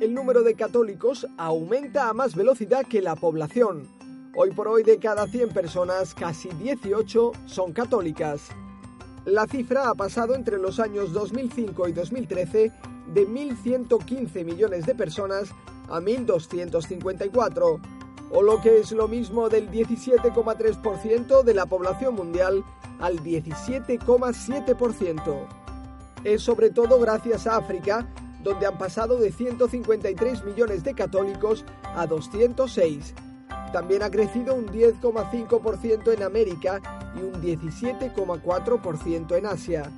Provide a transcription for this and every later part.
el número de católicos aumenta a más velocidad que la población. Hoy por hoy de cada 100 personas, casi 18 son católicas. La cifra ha pasado entre los años 2005 y 2013 de 1.115 millones de personas a 1.254, o lo que es lo mismo del 17,3% de la población mundial al 17,7%. Es sobre todo gracias a África donde han pasado de 153 millones de católicos a 206. También ha crecido un 10,5% en América y un 17,4% en Asia.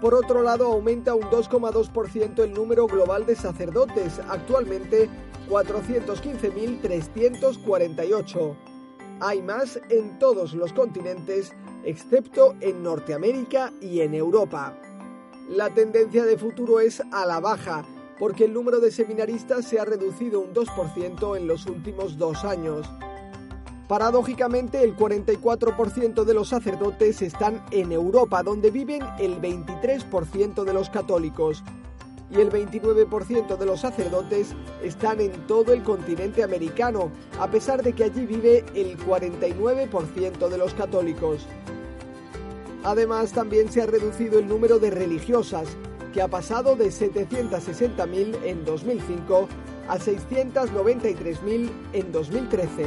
Por otro lado, aumenta un 2,2% el número global de sacerdotes, actualmente 415.348. Hay más en todos los continentes, excepto en Norteamérica y en Europa. La tendencia de futuro es a la baja, porque el número de seminaristas se ha reducido un 2% en los últimos dos años. Paradójicamente, el 44% de los sacerdotes están en Europa, donde viven el 23% de los católicos, y el 29% de los sacerdotes están en todo el continente americano, a pesar de que allí vive el 49% de los católicos. Además, también se ha reducido el número de religiosas, que ha pasado de 760.000 en 2005 a 693.000 en 2013.